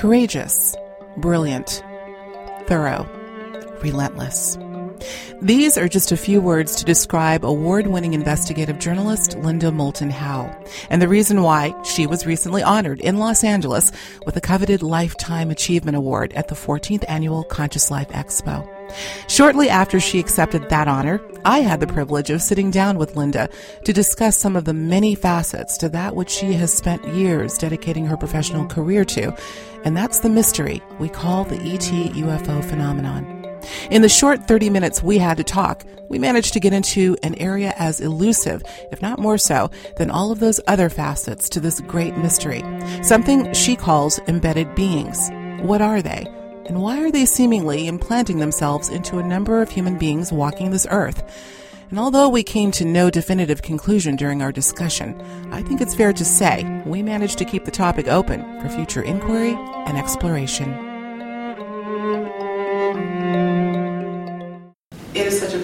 Courageous, brilliant, thorough, relentless. These are just a few words to describe award winning investigative journalist Linda Moulton Howe, and the reason why she was recently honored in Los Angeles with the coveted Lifetime Achievement Award at the 14th Annual Conscious Life Expo. Shortly after she accepted that honor, I had the privilege of sitting down with Linda to discuss some of the many facets to that which she has spent years dedicating her professional career to, and that's the mystery we call the ET UFO phenomenon. In the short 30 minutes we had to talk, we managed to get into an area as elusive, if not more so, than all of those other facets to this great mystery. Something she calls embedded beings. What are they? And why are they seemingly implanting themselves into a number of human beings walking this earth? And although we came to no definitive conclusion during our discussion, I think it's fair to say we managed to keep the topic open for future inquiry and exploration.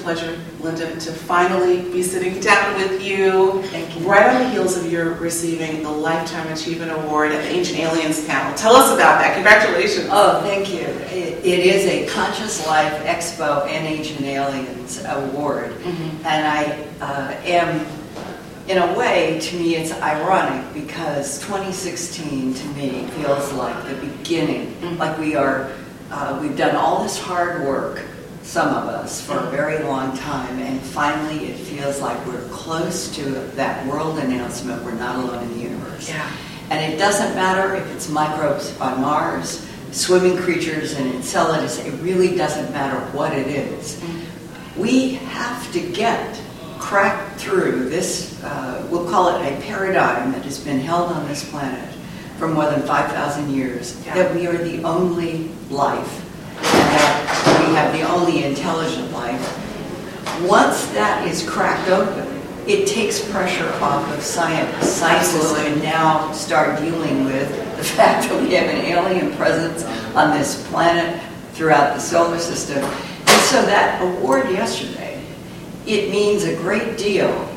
Pleasure, Linda, to finally be sitting down with you. You. Right on the heels of your receiving the Lifetime Achievement Award at the Ancient Aliens panel. Tell us about that. Congratulations. Oh, thank you. It, it is a Conscious Life Expo and Ancient Aliens Award. Mhm. And I uh, am, in a way, to me, it's ironic because 2016 to me feels like the beginning. Mhm. Like we are, uh, we've done all this hard work, some of us, for a very long time, and finally it feels like we're close to that world announcement we're not alone in the universe. Yeah. And it doesn't matter if it's microbes on Mars, swimming creatures in Enceladus, it really doesn't matter what it is. We have to get, cracked through this, uh, we'll call it a paradigm that has been held on this planet for more than 5,000 years, Yeah. that we are the only life, we have the only intelligent life. Once that is cracked open, it takes pressure off of science. Science can now start dealing with the fact that we have an alien presence on this planet throughout the solar system. And so that award yesterday, it means a great deal,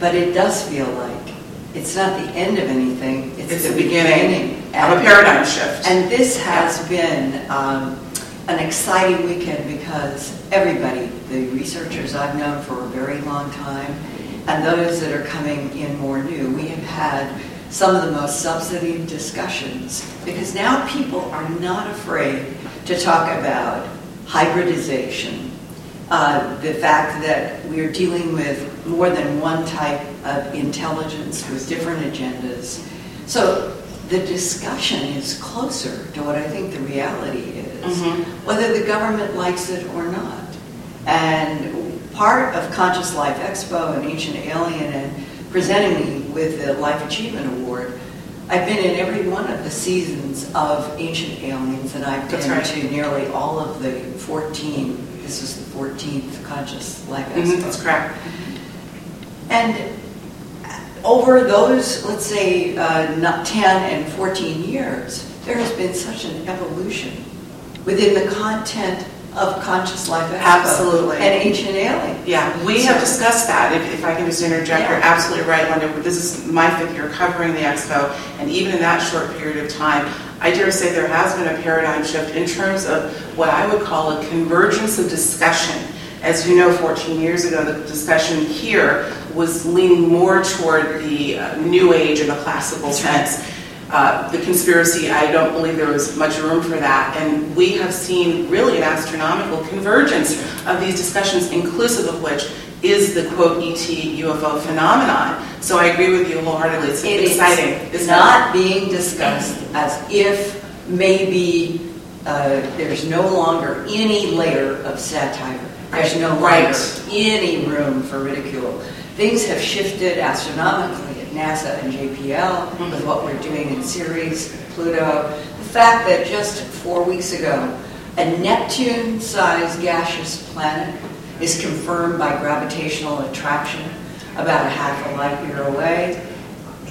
but it does feel like it's not the end of anything. It's, It's the beginning of a paradigm shift. and this has been um, an exciting weekend because everybody, the researchers I've known for a very long time, and those that are coming in more new, we have had some of the most substantive discussions because now people are not afraid to talk about hybridization, uh, the fact that we're dealing with more than one type of intelligence with different agendas. So the discussion is closer to what I think the reality is, Mhm. whether the government likes it or not. And part of Conscious Life Expo and Ancient Alien and presenting me with the Life Achievement Award, I've been in every one of the seasons of Ancient Aliens, and I've been right. to nearly all of the 14, this is the 14th Conscious Life Mhm, Expo. That's correct. And over those, let's say, uh, not 10 and 14 years, there has been such an evolution within the content of Conscious Life Absolutely. and Ancient Alien. Yeah, we have discussed that. If, if I can just interject, you're absolutely right, Linda. This is my fifth year covering the expo, and even in that short period of time, I dare say there has been a paradigm shift in terms of what I would call a convergence of discussion. As you know, 14 years ago, the discussion here was leaning more toward the uh, new age in the classical sense. Uh, the conspiracy, I don't believe there was much room for that. And we have seen really an astronomical convergence of these discussions, inclusive of which is the quote ET UFO phenomenon. So I agree with you wholeheartedly. It's It exciting. It's not being discussed as if maybe uh, there's no longer any layer of satire. There's no Right. longer any room for ridicule. Things have shifted astronomically at NASA and JPL with what we're doing in Ceres, Pluto. The fact that just four weeks ago, a Neptune-sized gaseous planet is confirmed by gravitational attraction about a half a light year away.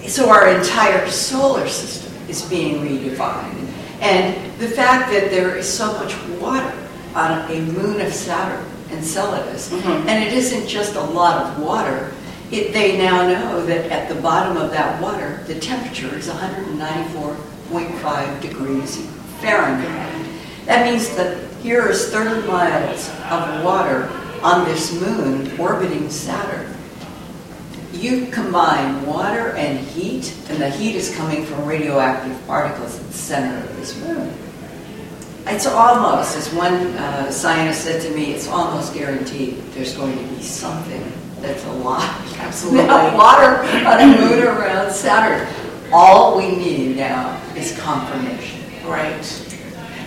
So our entire solar system is being redefined. And the fact that there is so much water on a moon of Saturn, Enceladus, Mhm. and it isn't just a lot of water, it, they now know that at the bottom of that water, the temperature is 194.5 degrees Fahrenheit. That means that here is 30 miles of water on this moon orbiting Saturn. You combine water and heat, and the heat is coming from radioactive particles at the center of this moon. It's almost, as one uh, scientist said to me, it's almost guaranteed there's going to be something that's a lot, Absolutely. water on a moon around Saturn. All we need now is confirmation. Right.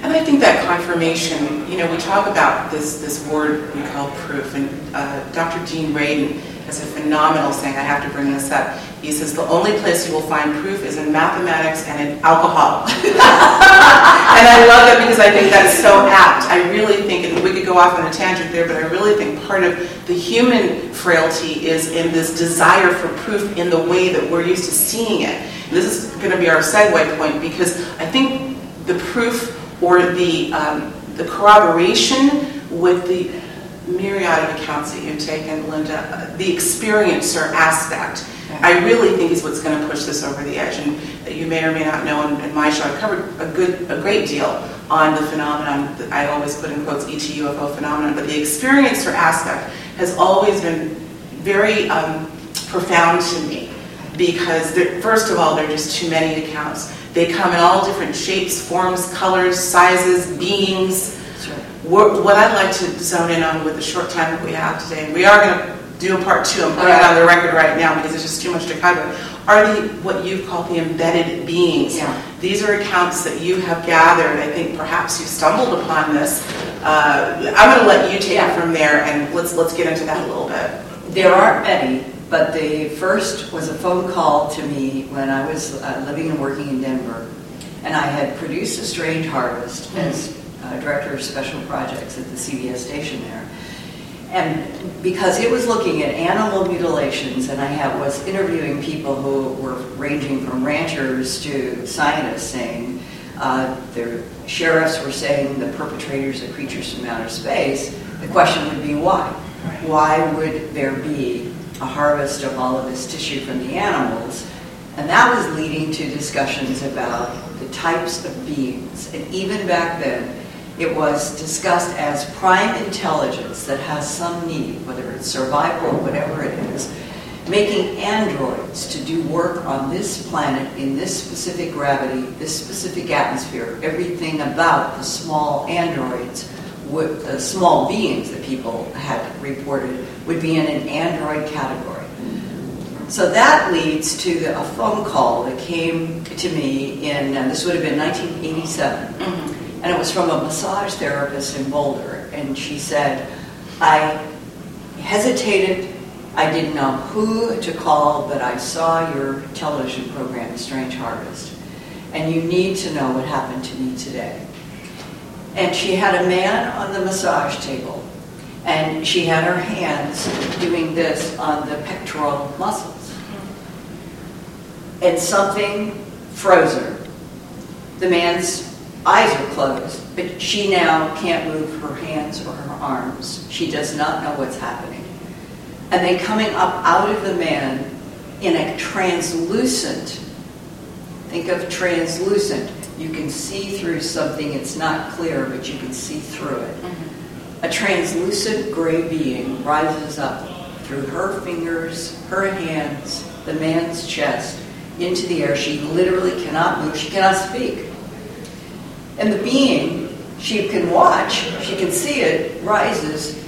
And I think that confirmation, you know, we talk about this, this word we call proof, and uh, Dr. Dean Radin has a phenomenal saying, I have to bring this up. He says, the only place you will find proof is in mathematics and in alcohol. and I love that because I think that's so apt. I really think, and we could go off on a tangent there, but I really think part of the human frailty is in this desire for proof in the way that we're used to seeing it. And this is going to be our segue point because I think the proof or the, um, the corroboration with the myriad of accounts that you've taken, Linda, uh, the experiencer aspect, I really think is what's going to push this over the edge. And you may or may not know, in, in my show, I covered a good, a great deal on the phenomenon. That I always put in quotes ET UFO phenomenon, but the experiencer aspect has always been very um, profound to me because first of all, there are just too many accounts. They come in all different shapes, forms, colors, sizes, beings. What I'd like to zone in on with the short time that we have today, we are going to do a part two. I'm putting it on the record right now because there's just too much to cover. Are the what you call the embedded beings? Yeah. These are accounts that you have gathered. I think perhaps you stumbled upon this. Uh, I'm going to let you take yeah. it from there, and let's let's get into that a little bit. There aren't many, but the first was a phone call to me when I was uh, living and working in Denver, and I had produced a strange harvest mm-hmm. as uh, director of special projects at the CBS station there. And because it was looking at animal mutilations, and I was interviewing people who were ranging from ranchers to scientists saying, uh, the sheriffs were saying the perpetrators are creatures from outer space, the question would be why? Why would there be a harvest of all of this tissue from the animals? And that was leading to discussions about the types of beings. And even back then, it was discussed as prime intelligence that has some need, whether it's survival or whatever it is, making androids to do work on this planet in this specific gravity, this specific atmosphere, everything about the small androids, would, the small beings that people had reported, would be in an android category. So that leads to the, a phone call that came to me in, this would have been 1987. Mm-hmm and it was from a massage therapist in Boulder. And she said, I hesitated. I didn't know who to call, but I saw your television program, Strange Harvest. And you need to know what happened to me today. And she had a man on the massage table, and she had her hands doing this on the pectoral muscles. And something froze her. The man's eyes are closed, but she now can't move her hands or her arms. She does not know what's happening. And then coming up out of the man in a translucent, think of translucent, you can see through something, it's not clear, but you can see through it. Mm-hmm. A translucent gray being rises up through her fingers, her hands, the man's chest, into the air. She literally cannot move, she cannot speak. And the being, she can watch, she can see it, rises,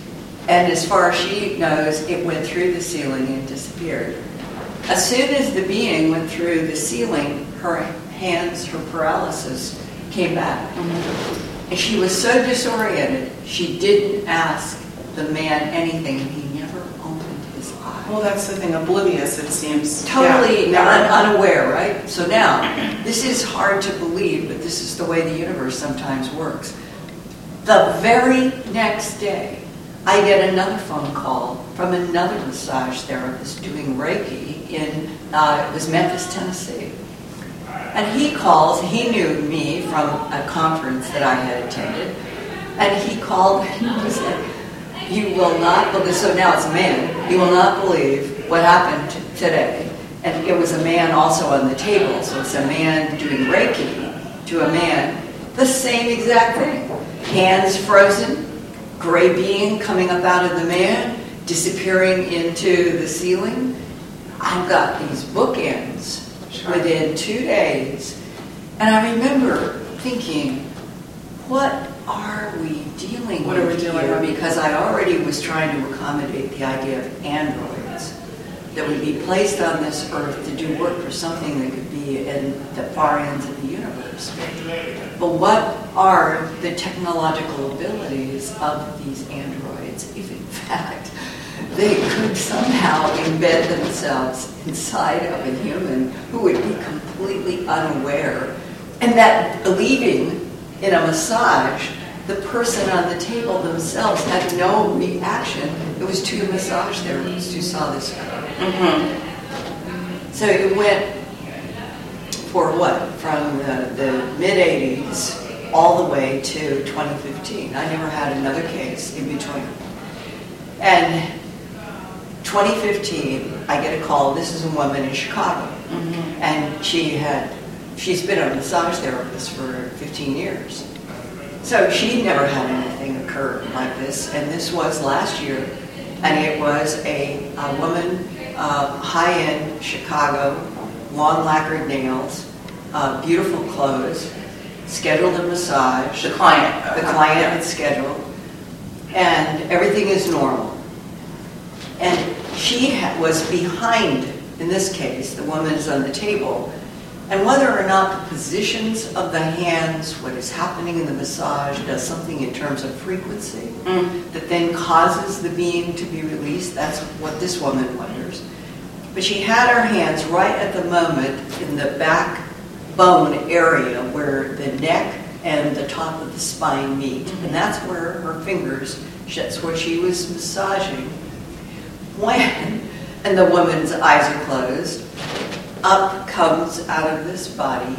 and as far as she knows, it went through the ceiling and disappeared. As soon as the being went through the ceiling, her hands, her paralysis came back. And she was so disoriented, she didn't ask the man anything. He never opened his eyes. Well, that's the thing, oblivious, it seems. Totally yeah, un- unaware, right? So now, this is hard to believe, but this is the way the universe sometimes works. The very next day, I get another phone call from another massage therapist doing Reiki in, uh, it was Memphis, Tennessee. And he calls, he knew me from a conference that I had attended, and he called and he said, you will not believe, so now it's a man, you will not believe what happened today. And it was a man also on the table, so it's a man doing Reiki to a man The same exact thing. Hands frozen, gray being coming up out of the man, disappearing into the ceiling. I've got these bookends Sure. within two days. And I remember thinking, what are we dealing What are we with dealing here? with? Because I already was trying to accommodate the idea of androids that would be placed on this earth to do work for something that could be in the far ends of the universe. But what are the technological abilities of these androids if in fact they could somehow embed themselves inside of a human who would be completely unaware and that believing in a massage the person on the table themselves had no reaction. It was two massage therapists who saw this mm-hmm. so it went for what? From the, the mid 80s all the way to 2015. I never had another case in between. And 2015, I get a call. This is a woman in Chicago. Mm-hmm. And she had, she's been a massage therapist for 15 years. So she never had anything occur like this, and this was last year, and it was a, a woman, uh, high-end Chicago, long lacquered nails, uh, beautiful clothes, scheduled a massage. The client. The client had scheduled, and everything is normal. And she ha- was behind, in this case, the woman is on the table, and whether or not the positions of the hands, what is happening in the massage, does something in terms of frequency Mm. that then causes the being to be released, that's what this woman wonders. But she had her hands right at the moment in the back bone area where the neck and the top of the spine meet. And that's where her fingers, that's where she was massaging. When, and the woman's eyes are closed, up comes out of this body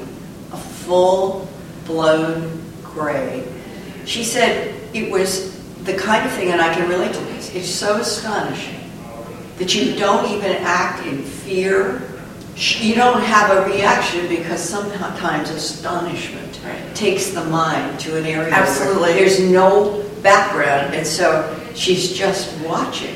a full blown gray. She said it was the kind of thing, and I can relate to this, it's so astonishing that you don't even act in fear. You don't have a reaction because sometimes astonishment Right. takes the mind to an area where Absolutely. there's no background, and so she's just watching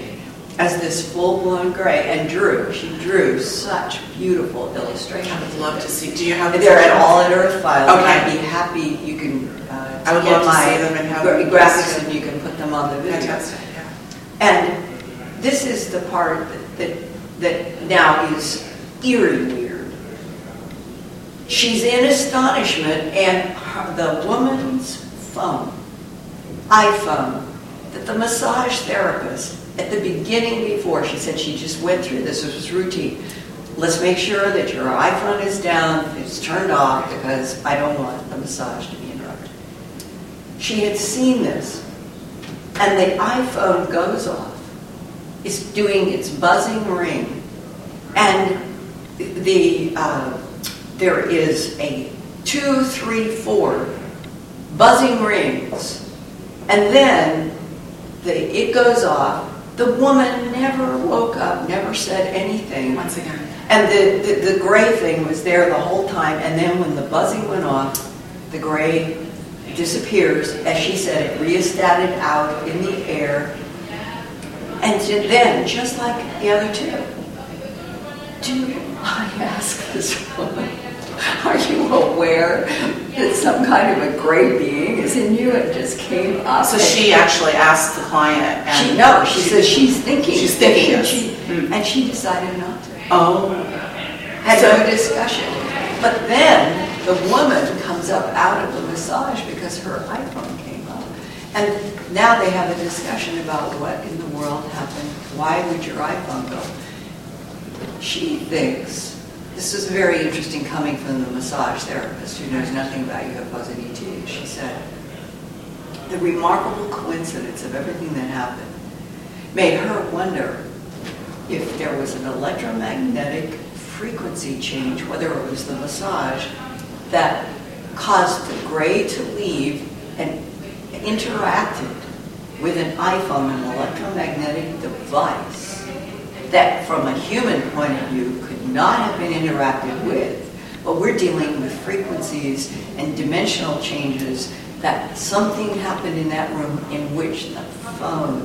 as this full-blown gray and drew. She drew such beautiful illustrations. I would love to see. Do you have? They're at all at Earth File. Okay. I'd be happy. You can. Uh, I would love to my see them and have graphics, and you can put them on the video. Fantastic. Yeah. And this is the part that, that, that now is eerie weird. She's in astonishment, and her, the woman's phone, iPhone, that the massage therapist, at the beginning before, she said she just went through this, was routine. Let's make sure that your iPhone is down, it's turned off, because I don't want the massage to be interrupted. She had seen this, and the iPhone goes off. It's doing its buzzing ring, and the uh, there is a two, three, four buzzing rings, and then the, it goes off. The woman never woke up, never said anything. Once again. And the, the, the gray thing was there the whole time, and then when the buzzing went off, the gray disappears. As she said, it rheostated out in the air. And then, just like the other two, do I ask this woman, are you aware that some kind of a great being is in you and just came up? So she actually asked the client. And She, no, she says she's thinking. She's thinking And she, Mm. and she decided not to Oh. had So- no discussion. But then the woman comes up out of the massage because her iPhone came up. And now they have a discussion about what in the world happened. Why would your iPhone go? She thinks, this is very interesting coming from the massage therapist who knows nothing about UFOs and ETs. She said, the remarkable coincidence of everything that happened made her wonder if there was an electromagnetic frequency change, whether it was the massage, that caused the gray to leave and interacted with an iPhone, an electromagnetic device that from a human point of view could not have been interacted with, but we're dealing with frequencies and dimensional changes that something happened in that room in which the phone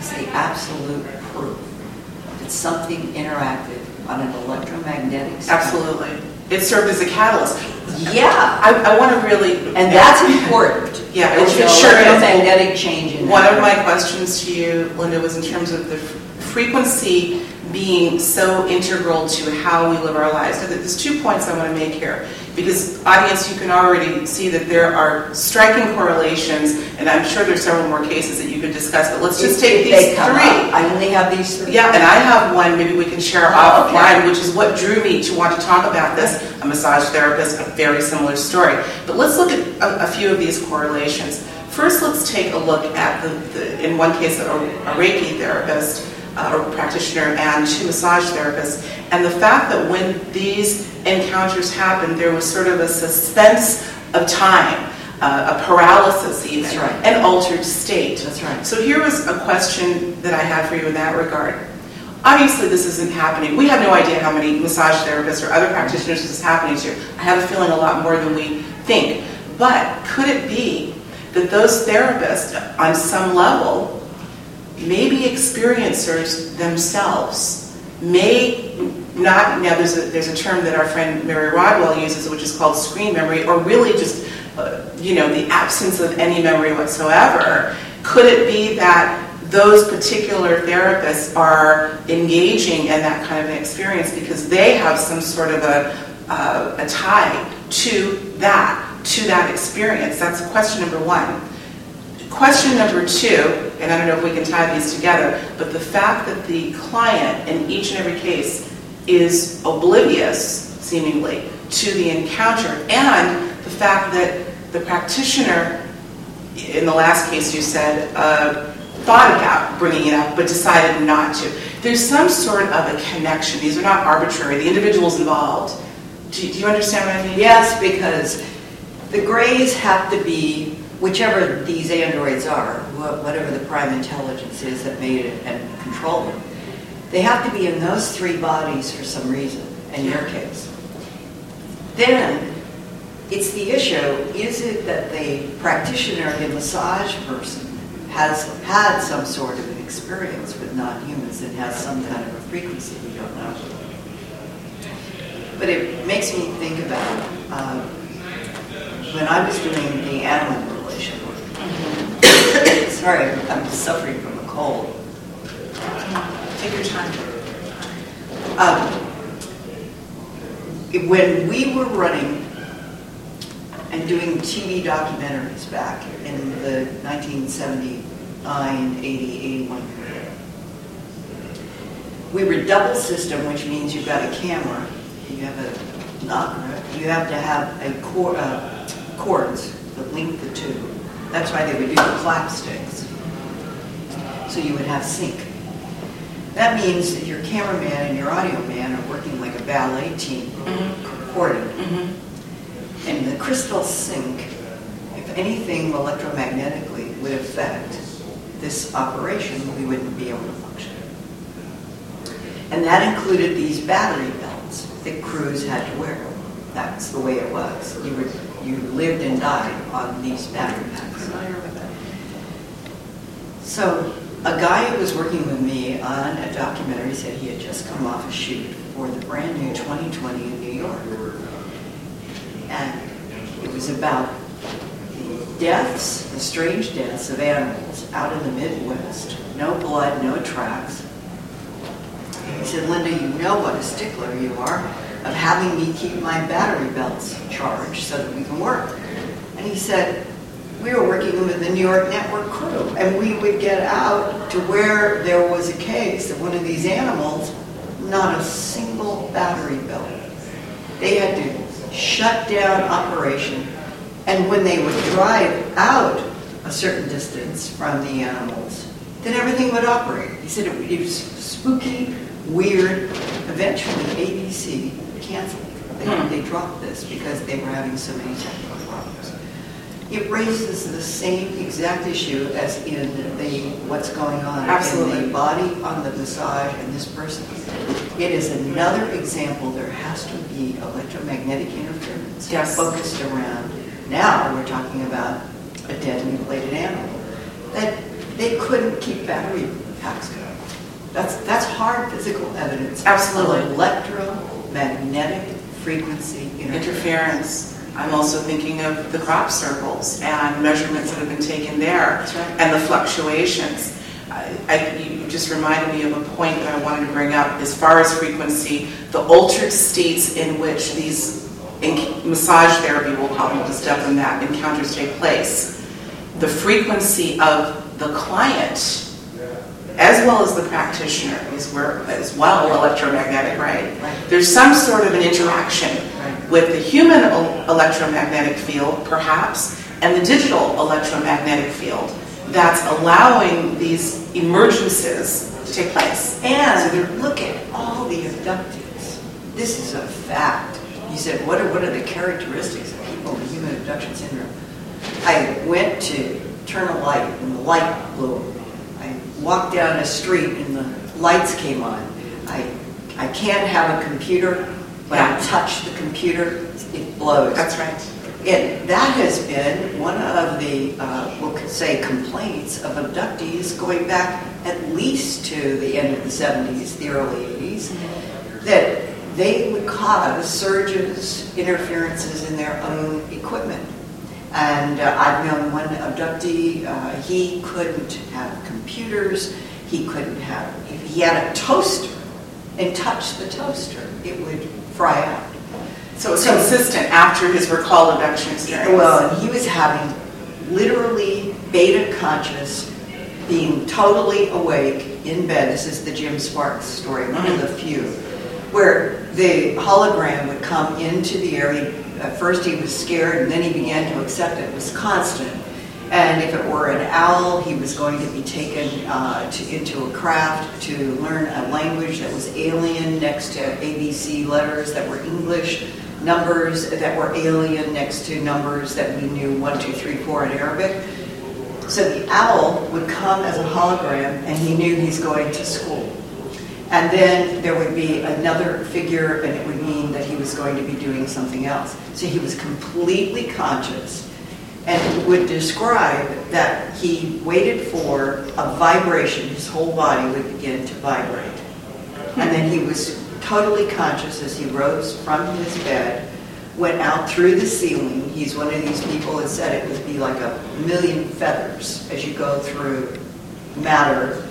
is the absolute proof that something interacted on an electromagnetic spectrum. Absolutely. It served as a catalyst. Yeah, I, I want to really. and that's important. Yeah, it It's an sure is. electromagnetic change in One of my questions to you, Linda, was in terms of the frequency being so integral to how we live our lives. Now, there's two points I want to make here. Because, audience, you can already see that there are striking correlations, and I'm sure there's several more cases that you could discuss, but let's just If- take if these three. up. I only have these three. Yeah, and I have one, maybe we can share Oh, okay. which is what drew me to want to talk about this. A massage therapist, a very similar story. But let's look at a, a few of these correlations. First, let's take a look at the, the in one case, a, a Reiki therapist uh, practitioner and two massage therapists, and the fact that when these encounters happened, there was sort of a suspense of time, uh, a paralysis even, That's right. an altered state. That's right. So here was a question that I had for you in that regard. Obviously, this isn't happening. We have no idea how many massage therapists or other practitioners this is happening to. I have a feeling a lot more than we think. But could it be that those therapists, on some level, maybe experiencers themselves, may not, now there's a, there's a term that our friend Mary Rodwell uses, which is called screen memory, or really just, uh, you know, the absence of any memory whatsoever. Could it be that those particular therapists are engaging in that kind of an experience because they have some sort of a, uh, a tie to that, to that experience? That's question number one. Question number two, and I don't know if we can tie these together, but the fact that the client in each and every case is oblivious, seemingly, to the encounter, and the fact that the practitioner, in the last case you said, uh, thought about bringing it up but decided not to. There's some sort of a connection. These are not arbitrary. The individual's involved. Do do you understand what I mean? Yes, because the grays have to be, whichever these androids are, wha- whatever the prime intelligence is that made it and controlled them, they have to be in those three bodies for some reason, in your case. Then, it's the issue, is it that the practitioner, the massage person, has had some sort of an experience with non-humans and has some kind of a frequency, we don't know. But it makes me think about um, when I was doing the animal. Sorry, I'm just suffering from a cold. Take your time. Um, when we were running and doing TV documentaries back in the 1979, 80, 81 period, we were double system, which means you've got a camera, you have a Nagra, you have to have a cord, uh, cords that link the two. That's why they would do the clapsticks. So you would have sync. That means that your cameraman and your audio man are working like a ballet team, mm-hmm. recording. Mm-hmm. And the crystal sync, if anything electromagnetically would affect this operation, we wouldn't be able to function. And that included these battery belts that crews had to wear. That's the way it was. You were, you lived and died on these battery packs. So a guy who was working with me on a documentary said he had just come off a shoot for the brand new 2020 in New York. And it was about the deaths, the strange deaths of animals out in the Midwest. No blood, no tracks. He said, Linda, you know what a stickler you are of having me keep my battery belts charged so that we can work. And he said, we were working with the New York Network crew, and we would get out to where there was a case of one of these animals, not a single battery belt. They had to shut down operation, and when they would drive out a certain distance from the animals, then everything would operate. He said it, was spooky, weird. Eventually, ABC canceled. They, they dropped this because they were having so many technical problems. It raises the same exact issue as in the what's going on in the body on the massage and this person. it is another example, there has to be electromagnetic interference Yes. focused around, now we're talking about a dead mutilated animal, that they couldn't keep battery packs going. That's, that's hard physical evidence. Absolutely. Of electromagnetic frequency interference. interference. I'm also thinking of the crop circles and measurements that have been taken there right. and the fluctuations. I, I, you just reminded me of a point that I wanted to bring up as far as frequency, the altered states in which these in, massage therapy, we'll call we'll just step in that, encounters take place. The frequency of the client as well as the practitioner is where as well electromagnetic, right? Right. There's some sort of an interaction Right. with the human el- electromagnetic field, perhaps, and the digital electromagnetic field that's allowing these emergences to take place. And look at all the abductees. This is a fact. You said, what are, what are the characteristics of people with human abduction syndrome? I went to turn a light and the light blew. Walked down a street and the lights came on. I, I can't have a computer. When I touch the computer, it blows. That's right. And that has been one of the, uh, we'll say, complaints of abductees going back at least to the end of the 70s, the early 80s, that they would cause surges, interferences in their own equipment. And uh, I've known one abductee, uh, he couldn't have computers, he couldn't have, if he had a toaster and touched the toaster, it would fry out. So it's So- consistent after his recall abduction experience. Well, and he was having literally beta conscious, being totally awake in bed. This is the Jim Sparks story, one of the few, where the hologram would come into the area. At first he was scared, and then he began to accept it. Was constant. And if it were an owl, he was going to be taken uh, to, into a craft to learn a language that was alien next to ABC letters that were English, numbers that were alien next to numbers that we knew one, two, three, four in Arabic. So the owl would come as a hologram, and he knew he's going to school. And then there would be another figure, and it would mean he was going to be doing something else. So he was completely conscious and would describe that he waited for a vibration, his whole body would begin to vibrate. And then he was totally conscious as he rose from his bed, went out through the ceiling. He's one of these people that said it would be like a million feathers as you go through matter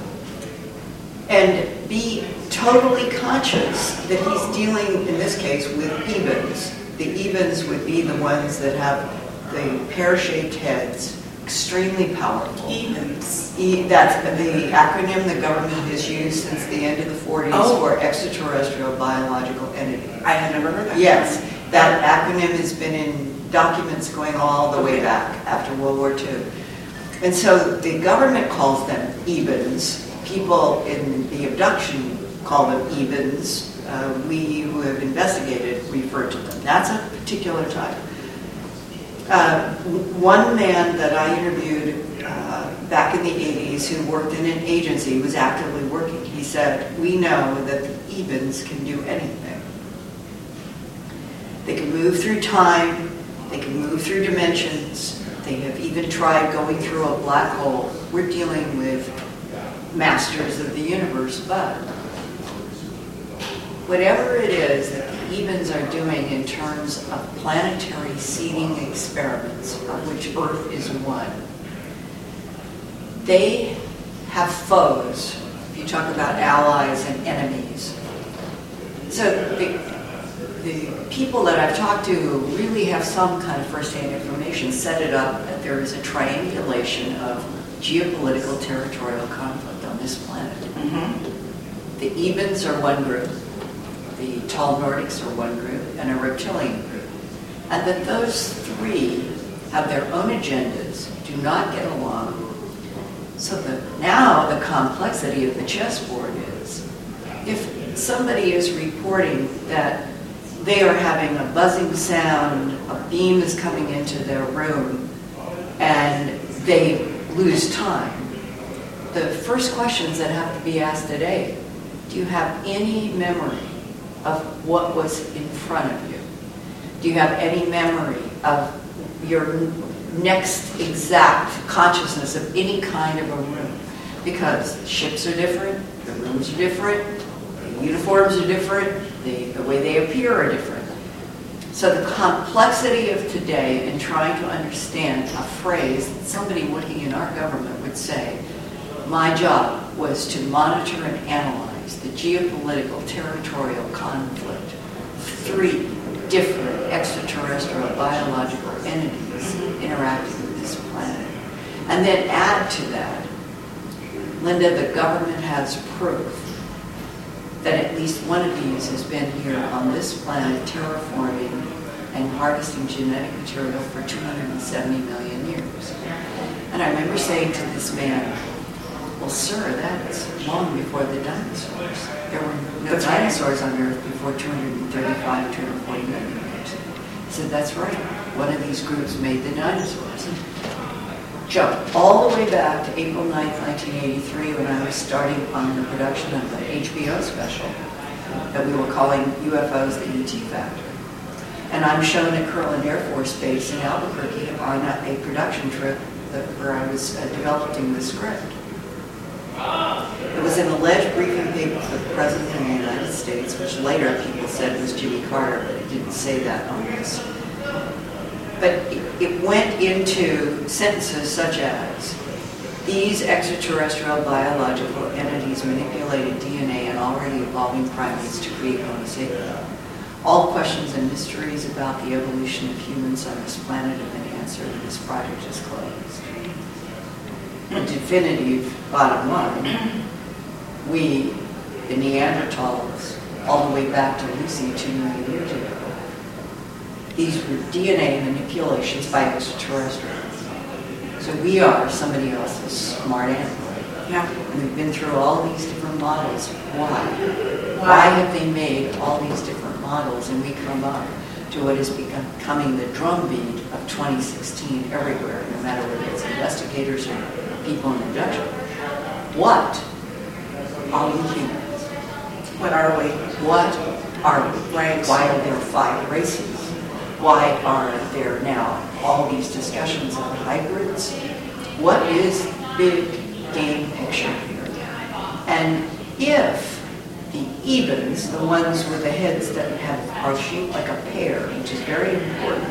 and be totally conscious that he's dealing, in this case, with Ebens. The Ebens would be the ones that have the pear-shaped heads, extremely powerful. Ebens. E, that's the acronym the government has used since the end of the 40s Oh. for extraterrestrial biological entity. I had never heard that. Yes, that acronym has been in documents going all the way back after World War II. And so the government calls them Ebens. People in the abduction call them Ebens. Uh, we who have investigated refer to them. That's a particular type. Uh, one man that I interviewed uh, back in the 80s who worked in an agency was actively working. He said, We know that the Ebens can do anything. They can move through time, they can move through dimensions, they have even tried going through a black hole. We're dealing with masters of the universe, but whatever it is that the Ebens are doing in terms of planetary seeding experiments, of which Earth is one, they have foes. If you talk about allies and enemies. So the, the people that I've talked to who really have some kind of first-hand information set it up that there is a triangulation of geopolitical territorial conflict on this planet. Mhm. The Ebens are one group, the tall Nordics are one group, and a reptilian group. And that those three have their own agendas, do not get along. So the, now the complexity of the chessboard is, if somebody is reporting that they are having a buzzing sound, a beam is coming into their room, and they lose time, the first questions that have to be asked today, Do you have any memory of what was in front of you? Do you have any memory of your next exact consciousness of any kind of a room? Because ships are different, the rooms are different, the uniforms are different, the, the way they appear are different. So the complexity of today in trying to understand a phrase that somebody working in our government would say, my job was to monitor and analyze the geopolitical territorial conflict of three different extraterrestrial biological entities interacting with this planet. And then add to that, Linda, the government has proof that at least one of these has been here on this planet terraforming and harvesting genetic material for 270 million years. And I remember saying to this man, well, sir, that's long before the dinosaurs. There were no dinosaurs on Earth before 235, 240 million years. Said, that's right. One of these groups made the dinosaurs. Jump all the way back to April 9, 1983, when I was starting on the production of the HBO special that we were calling UFOs the ET Factor. And I'm shown at Kirtland Air Force Base in Albuquerque on a, a production trip that, where I was uh, developing the script. It was an alleged briefing paper for the President of the United States, which later people said was Jimmy Carter, but it didn't say that on this. But it, went into sentences such as, these extraterrestrial biological entities manipulated DNA in already evolving primates to create Homo sapiens. All questions and mysteries about the evolution of humans on this planet have been answered, and this project is closed. The definitive bottom line, we, the Neanderthals, all the way back to Lucy two million years ago, these were DNA manipulations by extraterrestrials. So we are somebody else's smart animal. Yeah. And we've been through all these different models. Why? Why? Why have they made all these different models and we come up to what is becoming the drumbeat of 2016 everywhere, no matter whether it's investigators or people in production? What are we humans? What are we? What are we? Right. Why are there five races? Why are there now all these discussions of hybrids? What is big game picture here? And if the Ebens, the ones with the heads that have, are shaped like a pear, which is very important,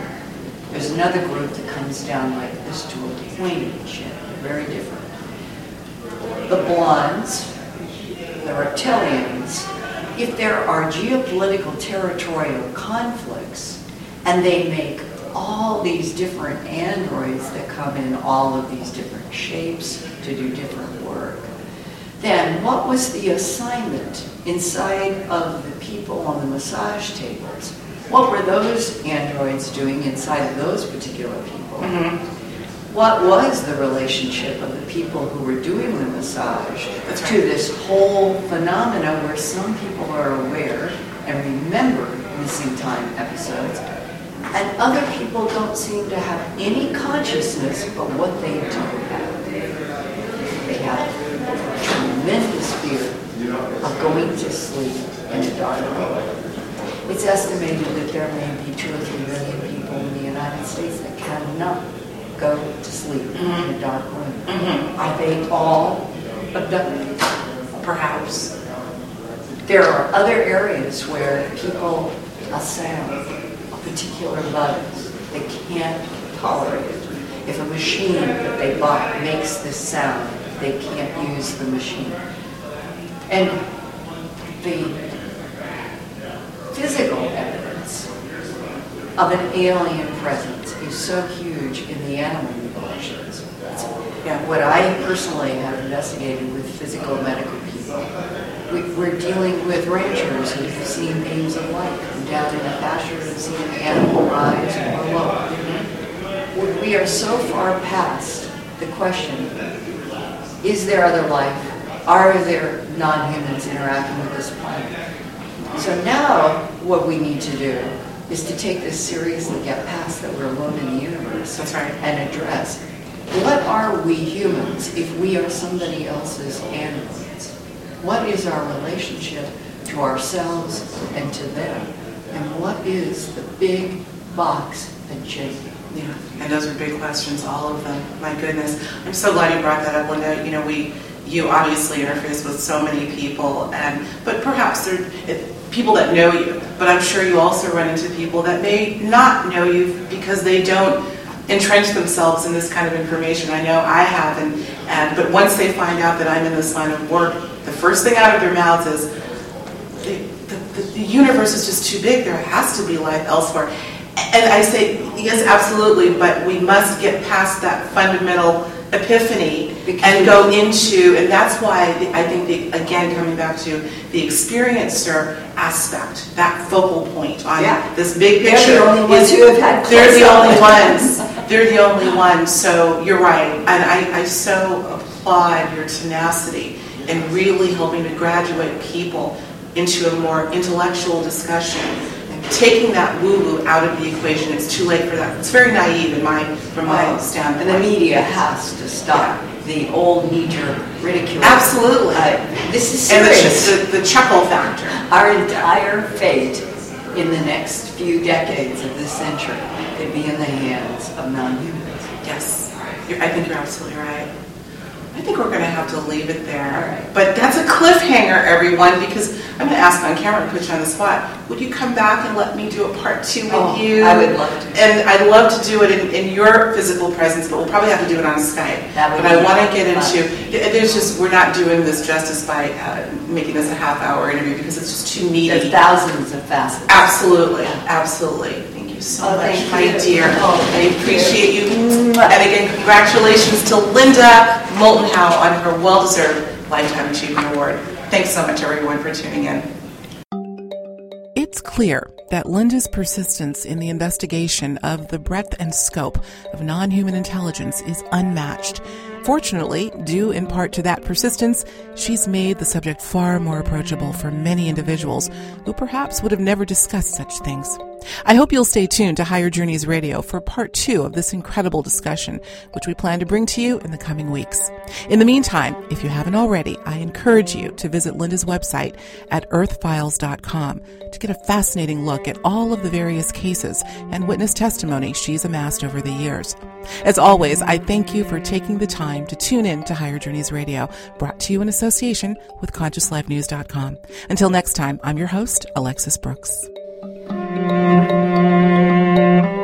there's another group that comes down like this to a pointed chin, very different. The blondes, the reptilians, if there are geopolitical territorial conflicts and they make all these different androids that come in all of these different shapes to do different work, then what was the assignment inside of the people on the massage tables? What were those androids doing inside of those particular people? Mm-hmm. What was the relationship of the people who were doing the massage That's to this whole phenomena where some people are aware and remember missing time episodes, and other people don't seem to have any consciousness but what they do have. They have tremendous fear of going to sleep in a dark room. It's estimated that there may be two or three million people in the United States that cannot go to sleep in a dark room. Mhm. Are they all abducted? Perhaps. There are other areas where people, a sound, a particular buzz, they can't tolerate it. If a machine that they bought makes this sound, they can't use the machine. And the physical evidence of an alien presence is so huge in the animal populations. Yeah. What I personally have investigated with physical medical people, we, we're dealing with ranchers who've seen beams of light come down in a pasture and seen an animal rise or lower. We- We are so far past the question, is there other life? Are there non-humans interacting with this planet? So now, what we need to do is to take this seriously, get past that we're alone in the universe. That's right. And address, what are we humans if we are somebody else's animals? What is our relationship to ourselves and to them? And what is the big box and shape? Yeah, and those are big questions, all of them. My goodness. I'm so glad you brought that up, Linda. You know, we, you obviously interface with so many people, and but perhaps they're it, people that know you. But I'm sure you also run into people that may not know you because they don't entrench themselves in this kind of information. I know I have, and, and but once they find out that I'm in this line of work, the first thing out of their mouths is, the, the, the universe is just too big. There has to be life elsewhere. And I say, yes, absolutely, but we must get past that fundamental epiphany and go into, and that's why I think, the, again, coming back to the experiencer aspect, that focal point on Yeah. this big picture. They're the only ones who have had They're the only ones. They're the only ones. So you're right. And I, I so applaud your tenacity in really helping to graduate people into a more intellectual discussion. Taking that woo-woo out of the equation, it's too late for that. It's very naive in my, from my Right. standpoint. And the media has to stop the old knee-jerk ridicule. Absolutely. Uh, This is And serious. the, the, the chuckle factor. Our entire fate in the next few decades of this century could be in the hands of non-humans. Yes, I think you're absolutely right. I think we're going to have to leave it there. All right. But that's a cliffhanger, everyone, because I'm going to ask on camera, put you on the spot. Would you come back and let me do a part two with Oh, you? I would love to. And I'd love to do it in, in your physical presence, but we'll probably have to do it on Skype. That would but I want to get into. There's just we're not doing this justice by uh, making this a half-hour interview because it's just too meaty. There's thousands of facets. Absolutely, absolutely. So Oh, much, my you. dear. Oh, I appreciate you. Mm, and again, congratulations to Linda Moulton Howe on her well-deserved Lifetime Achievement Award. Thanks so much, everyone, for tuning in. It's clear that Linda's persistence in the investigation of the breadth and scope of non human intelligence is unmatched. Fortunately, due in part to that persistence, she's made the subject far more approachable for many individuals who perhaps would have never discussed such things. I hope you'll stay tuned to Higher Journeys Radio for part two of this incredible discussion, which we plan to bring to you in the coming weeks. In the meantime, if you haven't already, I encourage you to visit Linda's website at earthfiles.com to get a fascinating look at all of the various cases and witness testimony she's amassed over the years. As always, I thank you for taking the time to tune in to Higher Journeys Radio, brought to you in association with ConsciousLifeNews.com. Until next time, I'm your host, Alexis Brooks. Thank you.